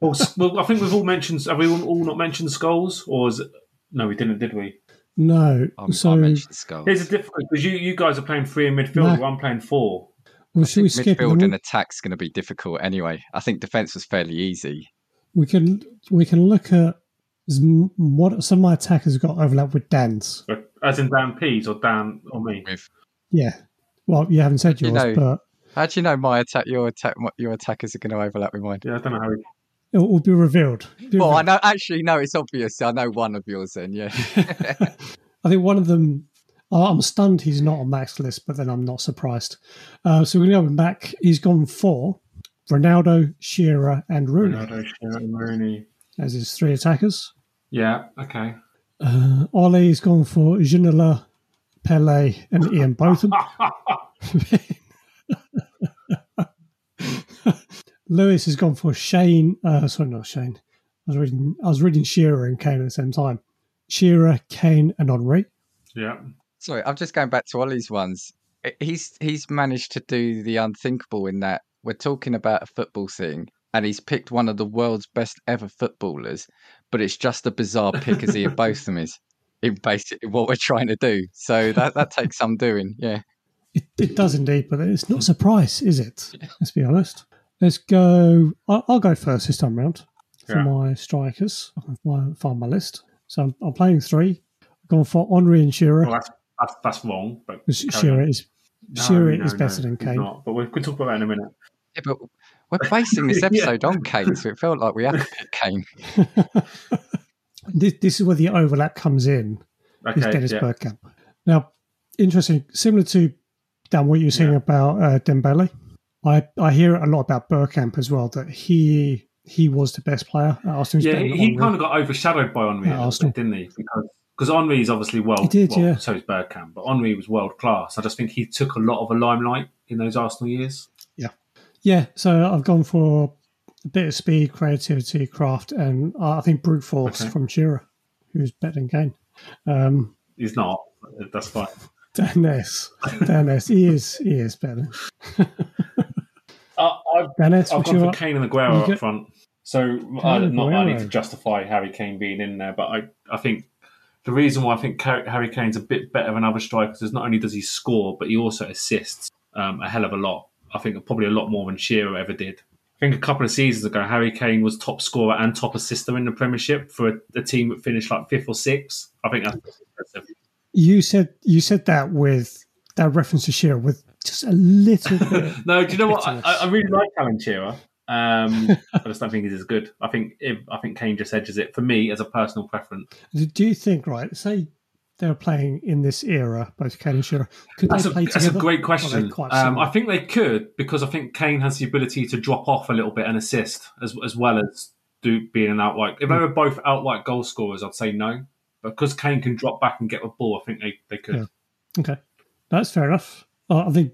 B: well, well, I think we've all mentioned. Have we all, all not mentioned Scholes? Or is it, no, we didn't, did we?
C: No.
A: Um, I'm,
C: so
A: I mentioned Skull.
B: Here's a difficult because you, you guys are playing three in midfield.
C: No.
B: I'm playing four.
C: Well, should we skip?
A: Midfield
C: then?
A: and attack's going to be difficult anyway. I think defence was fairly easy.
C: We can we can look at s- what some of my attackers got overlap with Dan's.
B: As in Dan Pease or Dan or me.
A: With
C: Yeah. Well, you haven't said
A: You
C: yours,
A: know-
C: but
A: how do you know my attack, your attack, what your attackers are going to overlap with mine?
B: Yeah, I don't know how. He,
C: it will be revealed. Be
A: Well, I know. Actually, no, it's obvious. I know one of yours. Then, yeah. (laughs) (laughs)
C: I think one of them. I'm stunned he's not on Mac's list, but then I'm not surprised. Uh, so we're going to go with Mac. He's gone for Ronaldo, Shearer, and Rooney
B: Ronaldo, Shearer, and Rooney.
C: as his three attackers.
B: Yeah. Okay.
C: Uh, Ollie's gone for Ginola, Pele, and Ian Botham. (laughs) Lewis has gone for Shane. Uh, sorry, not Shane. I was reading. I was reading Shearer and Kane at the same time. Shearer, Kane, and Henry.
B: Yeah.
A: Sorry, I'm just going back to Ollie's ones. He's he's managed to do the unthinkable in that we're talking about a football thing, and he's picked one of the world's best ever footballers, but it's just a bizarre pick as Ian them is. In basically what we're trying to do, so that that takes some doing. Yeah,
C: It, it does indeed, but it's not a surprise, is it? Let's be honest. Let's go. I'll, I'll go first this time round for
B: Yeah.
C: my strikers. I can find my list. So I'm, I'm playing three. I've gone for Henry and Shearer.
B: Well, that's that's, that's wrong. But
C: because
B: carry
C: Shearer
B: on.
C: is
B: No,
C: Shearer
B: no,
C: is
B: no,
C: better than
B: he's
C: Kane.
B: Not. But we could talk about that in a minute.
A: yeah, but we're basing this (laughs)
B: Yeah.
A: episode on Kane, so it felt like we had to pick Kane. (laughs) (laughs)
C: This, this is where the overlap comes in. Is
B: Okay.
C: Dennis
B: yeah.
C: Bergkamp. Now, interesting. Similar to Dan, what you're saying
B: Yeah.
C: about uh, Dembele, I I hear a lot about Bergkamp as well. That he he was the best player at Arsenal. He's
B: Yeah, he, he kind of got overshadowed by Henry,
C: At Arsenal.
B: didn't he? Because because Henry is obviously world.
C: He did,
B: well,
C: yeah.
B: So is Bergkamp, but Henry was world class. I just think he took a lot of a limelight in those Arsenal years.
C: Yeah, yeah. so I've gone for a bit of speed, creativity, craft, and I think brute force
B: Okay.
C: from Shearer, who's better than Kane. Um,
B: He's not. That's fine.
C: Dan S. Dan S. He is, he is better.
B: Uh, (laughs) I've
C: Dan S.
B: I've gone for Kane and Aguero up front. So I, not, I need to justify Harry Kane being in there, but I, I think the reason why I think Harry Kane's a bit better than other strikers is not only does he score, but he also assists um, a hell of a lot. I think probably a lot more than Shearer ever did. I think a couple of seasons ago, Harry Kane was top scorer and top assister in the Premiership for a, a team that finished like fifth or sixth. I think that's impressive.
C: you said you said that with that reference to Shearer with just a little (laughs) bit.
B: no, do you know what? I, I really like Alan Shearer. Um, (laughs) I just don't think he's as good. I think if, I think Kane just edges it for me as a personal preference.
C: Do- you think, right? Say they were playing in this era, both Kane and Shearer. Could
B: That's
C: they
B: a,
C: play
B: that's a great question. Um. I think they could because I think Kane has the ability to drop off a little bit and assist as as well as do being an outright. If they were both outright goal scorers, I'd say no. But because Kane can drop back and get the ball, I think they, they could.
C: Yeah. Okay, that's fair enough. I think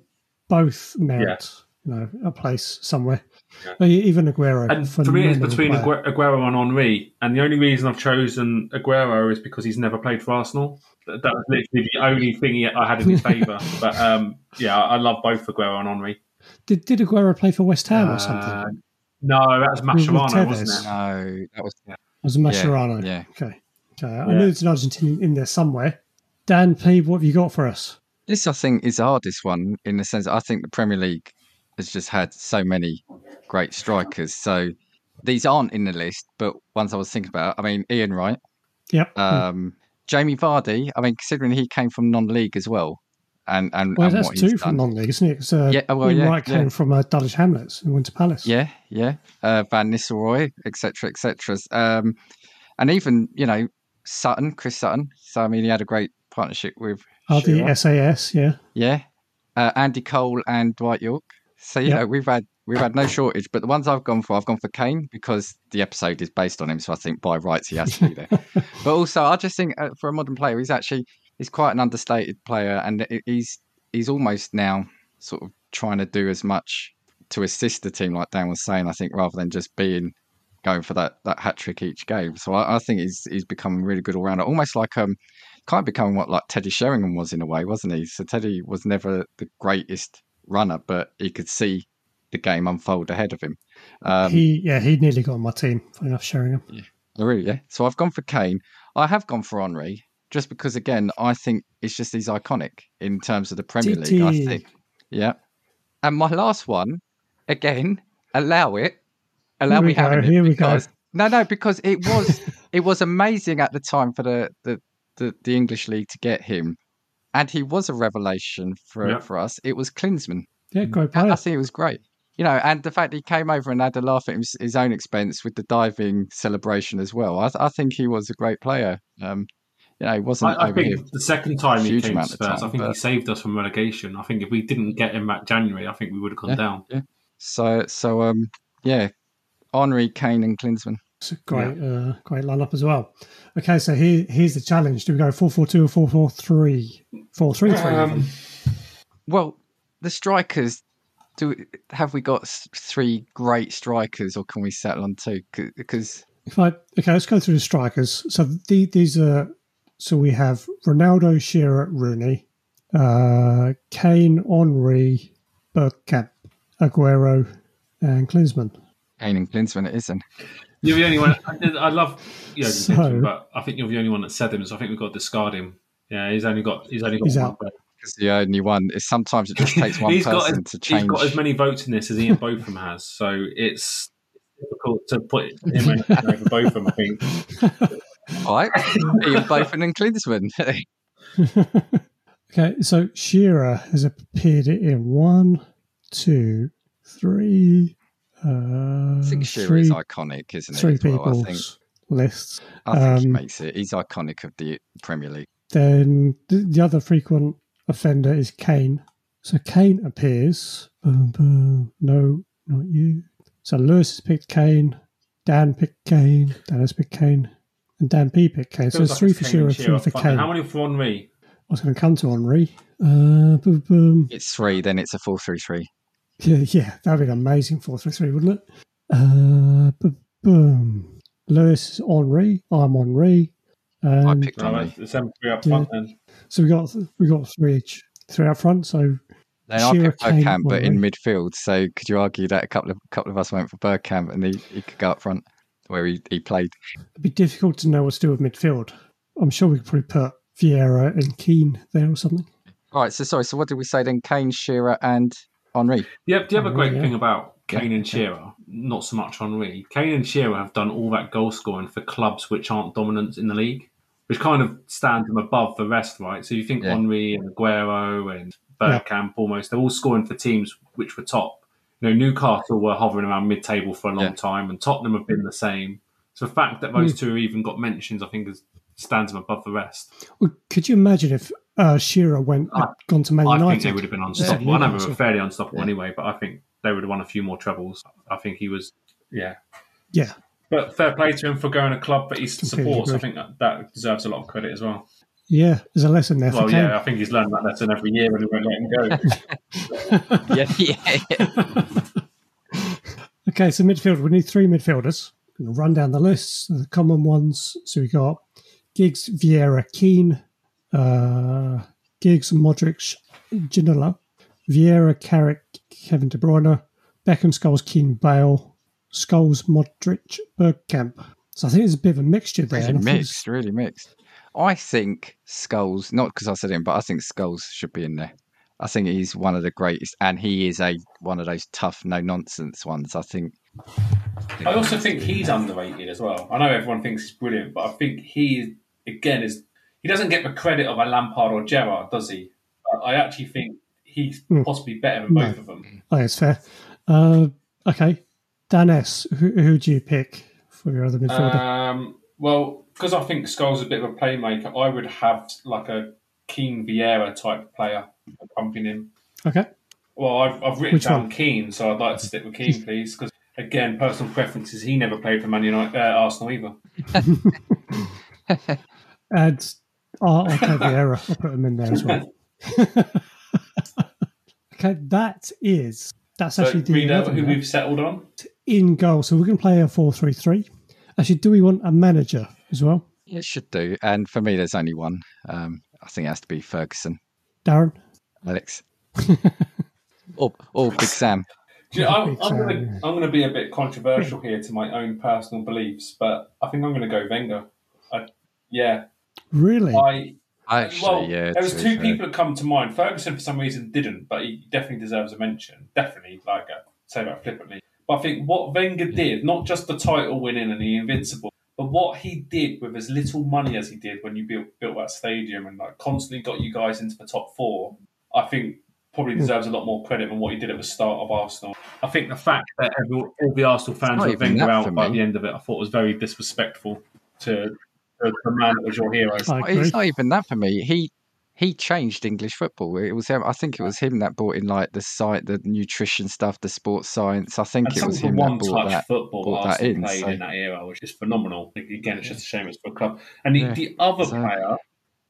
C: both merit you know a place somewhere.
B: Yeah.
C: Even Aguero,
B: And for me, it's between
C: player.
B: Agu- Aguero and Henry. And the only reason I've chosen Aguero is because he's never played for Arsenal. That that was literally the only thing he, I had in his (laughs) favour. but um, yeah, I love both Aguero and Henry.
C: Did did Aguero play for West Ham or
B: Uh,
C: something?
B: No, that was
C: With- with
B: Mascherano, wasn't it?
A: No, that was
C: Was it Mascherano?
A: yeah.
C: Okay. Okay. I
B: Yeah.
C: knew there's an Argentinian in there somewhere. Dan P, what have you got for us?
A: This, I think, is the hardest one in the sense I think the Premier League has just had so many great strikers. So these aren't in the list, but ones I was thinking about. I mean, Ian Wright,
C: Yep.
A: um, Jamie Vardy. I mean, considering he came from non-league as well, and and,
C: well,
A: and
C: that's two from
A: done.
C: non-league, isn't it? Uh,
A: Yeah, well,
C: Ian
A: yeah,
C: Wright came
A: yeah.
C: from uh, Dulwich Hamlets in Winter Palace.
A: Yeah, yeah. Uh, Van Nistelrooy, etc., etc. Um, and even you know Sutton, Chris Sutton. So I mean, he had a great partnership with
C: Oh, the SAS, yeah.
A: Yeah, uh, Andy Cole and Dwight Yorke. So you
C: Yep.
A: know we've had we've had no shortage, but the ones I've gone for, I've gone for Kane because the episode is based on him. So I think by rights he has to be there. (laughs) but also, I just think uh, for a modern player, he's actually he's quite an understated player, and he's he's almost now sort of trying to do as much to assist the team, like Dan was saying. I think rather than just being going for that that hat trick each game. So I, I think he's he's become a really good all rounder, almost like um kind of becoming what like Teddy Sheringham was in a way, wasn't he? So Teddy was never the greatest runner, but he could see the game unfold ahead of him. Um,
C: he, yeah, he nearly got on my team. Funny enough, Sheringham.
A: Oh, really, yeah. So I've gone for Kane. I have gone for Henry just because, again, I think it's just he's iconic in terms of the Premier League. I think, yeah. And my last one, again, allow it, allow me
C: go,
A: having it
C: here we go.
A: because no, no, because it was it was amazing at the time for the the, the, the English league to get him, and he was a revelation for
B: Yeah.
A: for us. It was Klinsmann.
C: Yeah, great
A: I,
C: player.
A: I think it was great. You know, and the fact he came over and had a laugh at his, his own expense with the diving celebration as well. I, I think he was a great player. Um, you know, he wasn't
B: I, I think the second time he came to Spurs, I
A: time,
B: think he saved us from relegation. I think if we didn't get him back January, I think we would have gone
A: Yeah.
B: down.
A: So, so um, yeah, Henry, Kane, and Klinsmann.
C: It's a great, uh, great lineup as well. Okay, so here, here's the challenge. Do we go 4 4 2 or 4 4 3? 4 3 3.
B: Um,
A: Well, the strikers. Do we, have we got three great strikers, or can we settle on two? Because
C: If I, okay, let's go through the strikers. So the, these are, so we have Ronaldo, Shearer, Rooney, uh, Kane, Henry, Bergkamp, Aguero, and Klinsmann.
A: Kane and Klinsmann, it isn't.
B: You're the only one. I, I love (laughs) you know,
C: So-
B: but I think you're the only one that said him. So I think we've got to discard him. Yeah, he's only got he's only got
C: He's
B: one
C: out.
B: vote.
A: Because the only one is sometimes it just (laughs) takes one
B: He's got
A: person
B: as-
A: to
B: He's
A: change.
B: got as many votes in this as Ian Botham has, so it's difficult to put him in (laughs) over Botham. I think.
A: Right, Ian Botham and Klinsmann. (laughs)
C: Okay, so Shearer has appeared in one, two, three, uh,
A: I think Shearer
C: three,
A: is iconic, isn't he?
C: three
A: as well? I think
C: lists.
A: I think he
C: Um,
A: makes it. He's iconic of the Premier League.
C: Then the, the other frequent offender is Kane. So Kane appears. Boom, boom. No, not you. So Lewis has picked Kane. Dan picked Kane. Dan has picked Kane. And Dan P picked Kane. So it's
B: like
C: three for
B: Kane
C: Shearer, three for
B: Fuck,
C: Kane.
B: How many for Henry?
C: I was going to come to Henry. Uh, boom, boom.
A: It's three, then it's a four-three-three.
C: Yeah, yeah, that'd be an amazing 4 3 3, wouldn't it? Uh, boom. Lewis is Henry. I'm Henry.
A: I
C: um,
A: picked
B: No,
A: Henry.
B: it's three up
C: Yeah.
B: then.
C: so we got we got three each, three up front. So
A: Then I picked Bergkamp, but in midfield. So could you argue that a couple of couple of us went for Bergkamp and he, he could go up front where he, he played?
C: it'd be difficult to know what to do with midfield. I'm sure we could probably put Vieira and Keane there or something.
A: All right. So sorry. So what did we say then? Kane, Shearer, and Henry.
B: Yeah, the other
C: Oh,
B: great
C: yeah.
B: thing about Kane and Shearer, not so much Henry, Kane and Shearer have done all that goal scoring for clubs which aren't dominant in the league, which kind of stands them above the rest, right? So you think
A: Yeah.
B: Henry and Aguero and Bergkamp almost. They're all scoring for teams which were top. You know, Newcastle were hovering around mid-table for a long
A: Yeah.
B: time, and Tottenham have been the same. So the fact that those two even got mentions, I think, is, stands them above the rest.
C: Well, could you imagine if uh, Shearer went had gone to Man
B: I
C: United?
B: think they would have been unstoppable. I know they were fairly unstoppable
A: Yeah.
B: anyway, but I think they would have won a few more trebles. I think he was, yeah.
C: Yeah,
B: But fair play to him for going a club that he
C: Completely
B: supports. I think that, that deserves a lot of credit as well.
C: yeah. There's a lesson there for
B: Well,
C: Kane.
B: yeah, I think he's learned that lesson every year and he won't let him go. (laughs)
A: yeah, yeah, yeah. (laughs)
C: Okay, so midfield. We need three midfielders. Gonna run down the lists, the common ones. So we got Giggs, Vieira, Keane, uh, Giggs, Modric, Ginola, Vieira, Carrick, Kevin De Bruyne, Beckham, Scholes, Keane, Bale, Scholes, Modric, Bergkamp. So I think there's a bit of a mixture there.
A: Really
C: and think
A: mixed, really mixed. I think Scholes, not because I said him, but I think Scholes should be in there. I think he's one of the greatest, and he is a one of those tough, no nonsense ones. I think.
B: I also think he's underrated as well. I know everyone thinks he's brilliant, but I think he, again, is he doesn't get the credit of a Lampard or Gerrard, does he? I actually think he's
C: Hmm.
B: possibly better than
C: No.
B: both of them.
C: I think it's fair. Uh, okay, Dan S. Who, who do you pick for your other midfielder?
B: Um, well, because I think Scholes's a bit of a playmaker, I would have like a Keane Vieira type player pumping him.
C: okay,
B: Well, I've, I've written
C: Which
B: down
C: one?
B: Keane, so I'd like to stick with Keane, (laughs) please. Because again, personal preferences. He never played for Man United, uh, Arsenal either.
C: and I'll, I'll take Vieira. I'll put him in there as well. (laughs) okay, that is that's
B: So
C: actually the
B: read out who we've settled on.
C: in goal. So we're going to play a four-three-three. Actually, do we want a manager as well,
A: It should do. And for me, there's only one. Um, I think it has to be Ferguson,
C: Darren?
A: Alex. or, (laughs) or Big Sam.
B: You know, I'm, I'm gonna I'm gonna be a bit controversial here to my own personal beliefs, but I think I'm gonna go Wenger. I, yeah,
C: Really?
B: I
A: Actually,
B: well,
A: yeah.
B: there was two
A: fair.
B: people that come to mind. Ferguson, for some reason, didn't, but he definitely deserves a mention. Definitely, like I say that flippantly. But I think what Wenger did, not just the title winning and the invincible, but what he did with as little money as he did when you built built that stadium and like constantly got you guys into the top four, I think probably
A: Hmm.
B: deserves a lot more credit than what he did at the start of Arsenal. I think the fact that every, all the Arsenal fans were Wenger out by the end of it, I thought was very disrespectful to the, the man that was your hero.
A: It's not even that for me. He he changed English football. It was him. I think it was him that brought in like the site, the nutrition stuff, the sports science. I think
B: And
A: it was
B: of the
A: him that brought
B: touch
A: that.
B: football
A: brought
B: that
A: that in,
B: played
A: so-
B: in that era which is phenomenal. Again, it's just a shame it's for a club. And the,
A: Yeah.
B: the other
A: So-
B: player,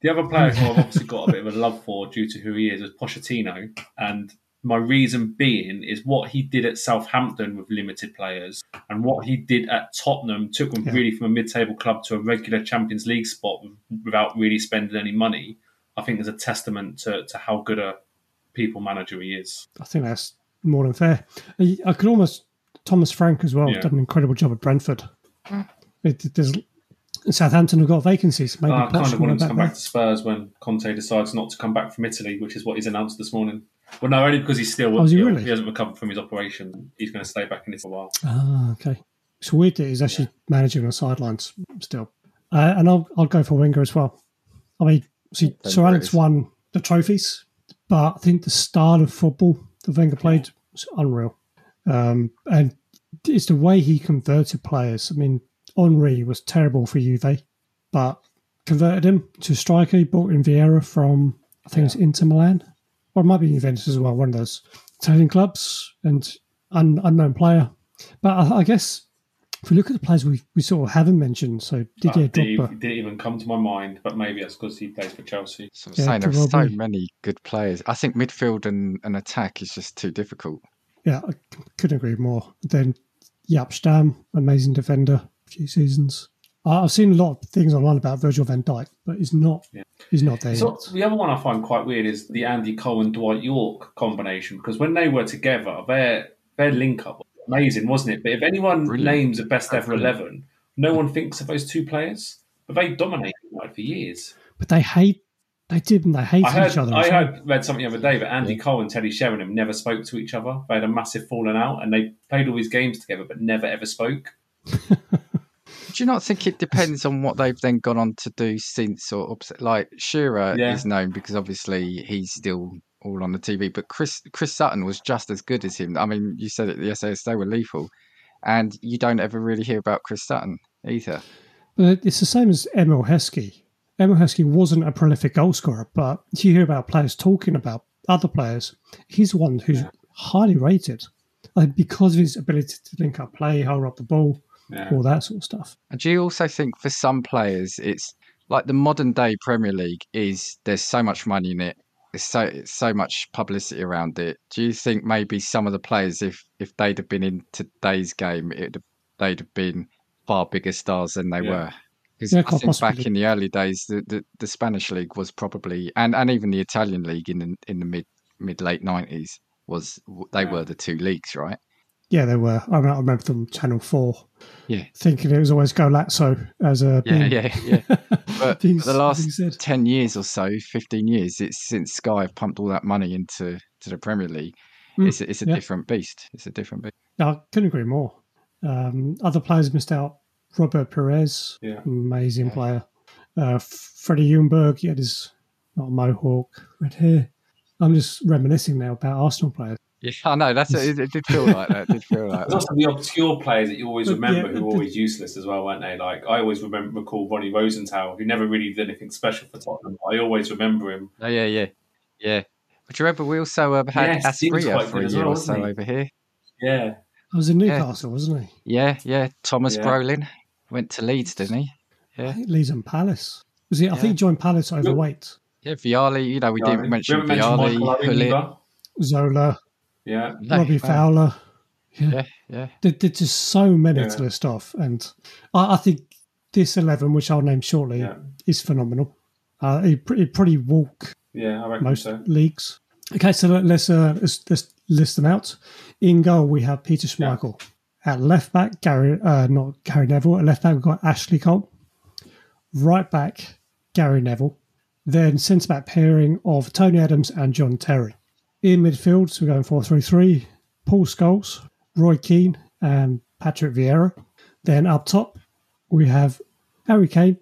B: the other player who I've (laughs) obviously got a bit of a love for due to who he is, is Pochettino. And my reason being is what he did at Southampton with limited players and what he did at Tottenham took them
C: Yeah.
B: really from a mid-table club to a regular Champions League spot without really spending any money. I think is a testament to, to how good a people manager he is.
C: I think that's more than fair. Uh, I I could almost Thomas Frank as well
B: Yeah.
C: done an incredible job at Brentford. Hmm. It, there's Southampton have got vacancies. Maybe
B: I kind of
C: can
B: want him to come
C: there.
B: back to Spurs when Conte decides not to come back from Italy, which is what he's announced this morning. Well, no, only because he's still
C: Oh, is he
B: ill.
C: really?
B: he hasn't recovered from his operation. He's going to stay back in it for a while.
C: Ah, okay. It's weird that he's actually managing on the sidelines still. Uh, and I'll I'll go for Wenger as well. I mean, see,
A: Then
C: Sir Alex
A: British.
C: won the trophies, but I think the style of football that Wenger played was unreal. Um, and it's the way he converted players. I mean, Henry was terrible for Juve, but converted him to striker. He brought in Vieira from I think it's Inter Milan, or it might be Juventus as well. One of those Italian clubs and un, unknown player. But I, I guess if we look at the players we, we sort of haven't mentioned, so Didier
B: Uh, didn't,
C: Drogba,
B: didn't even come to my mind, but maybe that's because he plays for Chelsea.
A: So I'm
C: Yeah,
A: saying there's so many good players. I think midfield and, and attack is just too difficult.
C: yeah, I c- couldn't agree more. Then Jaap Stam, amazing defender, a few seasons. I- I've seen a lot of things online about Virgil van Dijk, but he's not.
B: Yeah.
C: He's not there
B: So
C: yet.
B: the other one I find quite weird is the Andy Cole and Dwight Yorke combination because when they were together, their their link up was amazing, wasn't it? But if anyone
A: Brilliant.
B: names a best ever
A: Brilliant.
B: eleven, no one thinks of those two players. But they dominated United for years.
C: But they hate. They did, and they hated
B: I heard,
C: each other.
B: I heard, read something the other day that Andy Cole and Teddy Sheringham never spoke to each other. They had a massive falling out, and they played all these games together, but never ever spoke. (laughs)
A: Do you not think it depends on what they've then gone on to do since, or opposite? Like Shearer
B: Yeah.
A: is known because obviously he's still all on the TV. But Chris Chris Sutton was just as good as him. I mean, you said it. The SAS they were lethal, and you don't ever really hear about Chris Sutton either.
C: But it's the same as Emile Heskey. Emile Heskey wasn't a prolific goal scorer, but you hear about players talking about other players. He's one who's
B: Yeah.
C: highly rated like, because of his ability to link up play, hold up the ball,
B: Yeah.
C: all that sort of stuff.
A: And do you also think for some players, it's like the modern day Premier League is there's so much money in it, there's so it's so much publicity around it. Do you think maybe some of the players, if if they'd have been in today's game, it they'd have been far bigger stars than they
B: Yeah.
A: were? Because
C: Yeah,
A: I
C: quite
A: think back in the early days, the, the, the Spanish league was probably, and, and even the Italian league in the, in the mid mid late nineties was they
B: Yeah.
A: were the two leagues, right?
C: Yeah, they were. I remember, I remember them Channel Four.
A: Yeah.
C: thinking it was always Golazzo as a
A: Yeah,
C: being-
A: yeah, (laughs) yeah. But
C: being-
A: the last 10 years or so 15 years it's since sky have pumped all that money into to the premier league
C: Mm,
A: it's, a, it's a
C: yeah.
A: different beast it's a different beast
C: No, I couldn't agree more. Um, other players missed out. Robert Pires,
B: Yeah.
C: amazing
A: Yeah.
C: player. Uh, Freddie Ljungberg, he had his not a mohawk, red hair. I'm just reminiscing now about Arsenal players.
A: Yeah (laughs) i know that's it, it did feel like that it did feel like
B: There's
A: that
B: also the obscure players that you always remember
C: yeah,
B: who were always useless as well, weren't they? Like I always remember recall Ronnie Rosenthal, who never really did anything special for Tottenham. I always remember him.
A: oh, yeah yeah yeah but you remember we also uh, had
B: Yes, he was
A: Asprilla
B: quite
A: for a
B: as
A: year
B: well,
A: or so
B: wasn't he?
A: over here
B: Yeah,
C: I was in
A: Yeah.
C: Newcastle, wasn't he?
A: yeah yeah thomas
B: Yeah.
A: brolin went to leeds didn't he
C: I
A: yeah
C: think Leeds and Palace. Was he? I think he joined Palace overweight.
A: yeah vialli you know we
B: Yeah,
A: didn't mention
B: we haven't
A: vialli
B: Michael Owen
A: Gullit.
B: either.
C: Zola,
B: Yeah,
C: Robbie
A: no.
C: Fowler.
A: yeah yeah
C: There, there's just so many
B: Yeah.
C: to list off, and I, I think this eleven, which I'll name shortly,
B: yeah,
C: is phenomenal. Uh, it, it probably walk
B: yeah. I reckon
C: most
B: so.
C: leagues. Okay, so let- let's, uh, let's let's list them out. In goal, we have Peter Schmeichel. At left back, Gary, uh, not Gary Neville. At left back, we've got Ashley Cole. Right back, Gary Neville. Then centre back pairing of Tony Adams and John Terry. In midfield, so we're going 4 3 3. Paul Scholes, Roy Keane, and Patrick Vieira. Then up top, we have Harry Kane,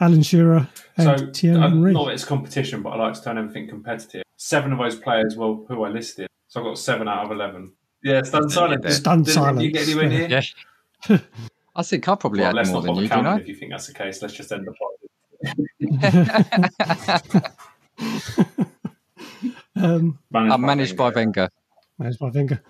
C: Alan Shearer, and
B: So
C: Thierry Henry.
B: not that it's competition, but I like to turn everything competitive. Seven of those players, well, who I listed, so I got seven out of eleven. Yeah, stunned silent.
A: Did-
C: Stunned
B: Did
C: silence.
B: You get anywhere near?
A: yeah (laughs) i think i probably
B: Well,
A: had
B: let's
A: more than
B: bother
A: you do you
B: if you think that's the case. Let's just end the pod. (laughs) (laughs)
C: Um,
B: Managed
A: i'm managed by wenger
C: There's my finger.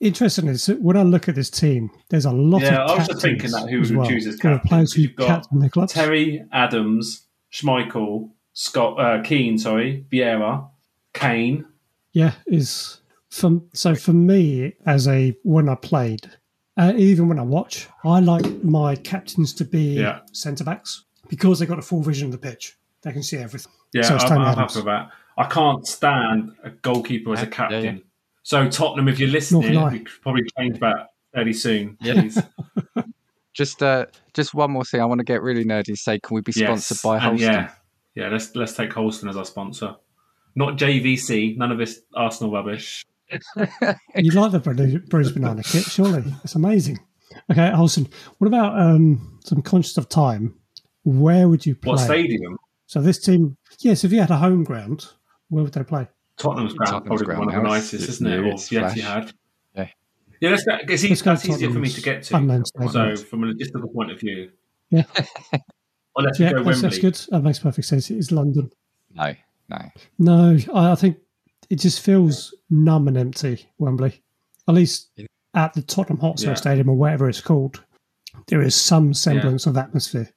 C: Interesting is that when I look at this team, there's a lot
B: Yeah,
C: of
B: I was
C: captains
B: just thinking that who
C: as
B: would
C: well.
B: choose as captain,
C: players who
B: you've got
C: captain their.
B: Terry, Adams, Schmeichel, Scott, uh, Keane, sorry, Vieira, Kane.
C: Yeah, is from so for me as a when I played, uh, even when I watch, I like my captains to be
B: Yeah.
C: centre backs because they got a full vision of the pitch. They can see everything.
B: Yeah,
C: So it's
B: I'm,
C: Tony
B: I'm happy with that. I can't stand a goalkeeper as a captain.
A: yeah, yeah.
B: So Tottenham, if you're listening,
C: can I.
B: we could probably change that fairly soon.
A: Yeah.
B: Please. (laughs)
A: just uh just one more thing i want to get really nerdy and say can we be sponsored
B: Yes,
A: by
B: and
A: holsten
B: Yeah, yeah. Let's let's take Holsten as our sponsor. Not JVC. None of this Arsenal rubbish. (laughs)
C: You like the Bruce Bruised Banana kit, surely? It's amazing. Okay, Olsen, what about um, some conscious of time? Where would you play?
B: What stadium?
C: So this team, yes, if you had a home ground, where would they play?
B: Tottenham's ground,
A: Tottenham's
B: probably
A: ground
B: one of the nicest,
A: It's
B: isn't it?
A: new,
B: Or
A: it's
B: the
A: flash.
B: Etihad.
A: Yeah.
B: Yeah, let's. It's,
C: Let's go
B: that's easier for me to get to. So, from a logistical point of view,
C: Yeah.
B: or let's
C: Yeah,
B: go
C: that's,
B: Wembley.
C: that's good. That makes perfect sense. It's London.
A: no no
C: No, I, I think it just feels numb and empty, Wembley. At least at the Tottenham Hotspur
B: Yeah.
C: Stadium or whatever it's called, there is some semblance of atmosphere.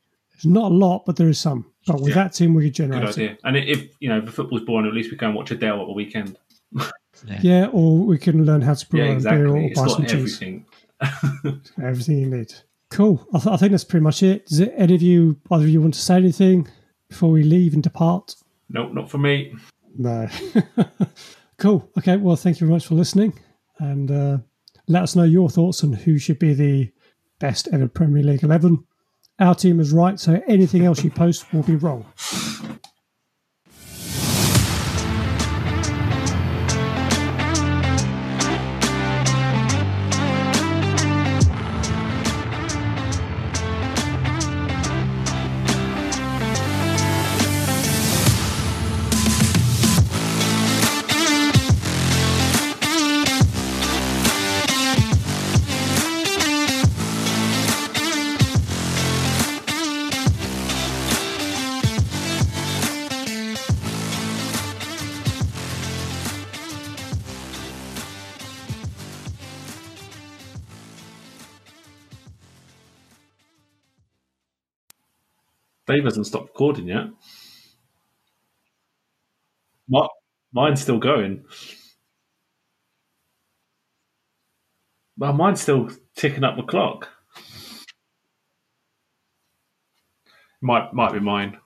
C: There's not a lot, but there is some. But with
B: Yeah.
C: that team, we could
B: Good
C: generate it.
B: idea. And if you know the football's boring, at least we can and watch Adele at the weekend.
C: Yeah, (laughs) or we can learn how to brew
B: Yeah,
C: our own
B: exactly.
C: beer or
B: It's
C: buy
B: got
C: some cheese.
B: everything. (laughs)
C: Everything you need. Cool. I, th- I think that's pretty much it. Does it, any of you, either of you, want to say anything before we leave and depart?
B: Nope, not for me.
C: No. (laughs) cool. Okay. Well, thank you very much for listening, and uh, let us know your thoughts on who should be the best ever Premier League eleven. Our team is right, so anything else you post will be wrong.
B: Dave hasn't stopped recording yet. My, mine's still going. Well, mine's still ticking up the clock. Might might be mine.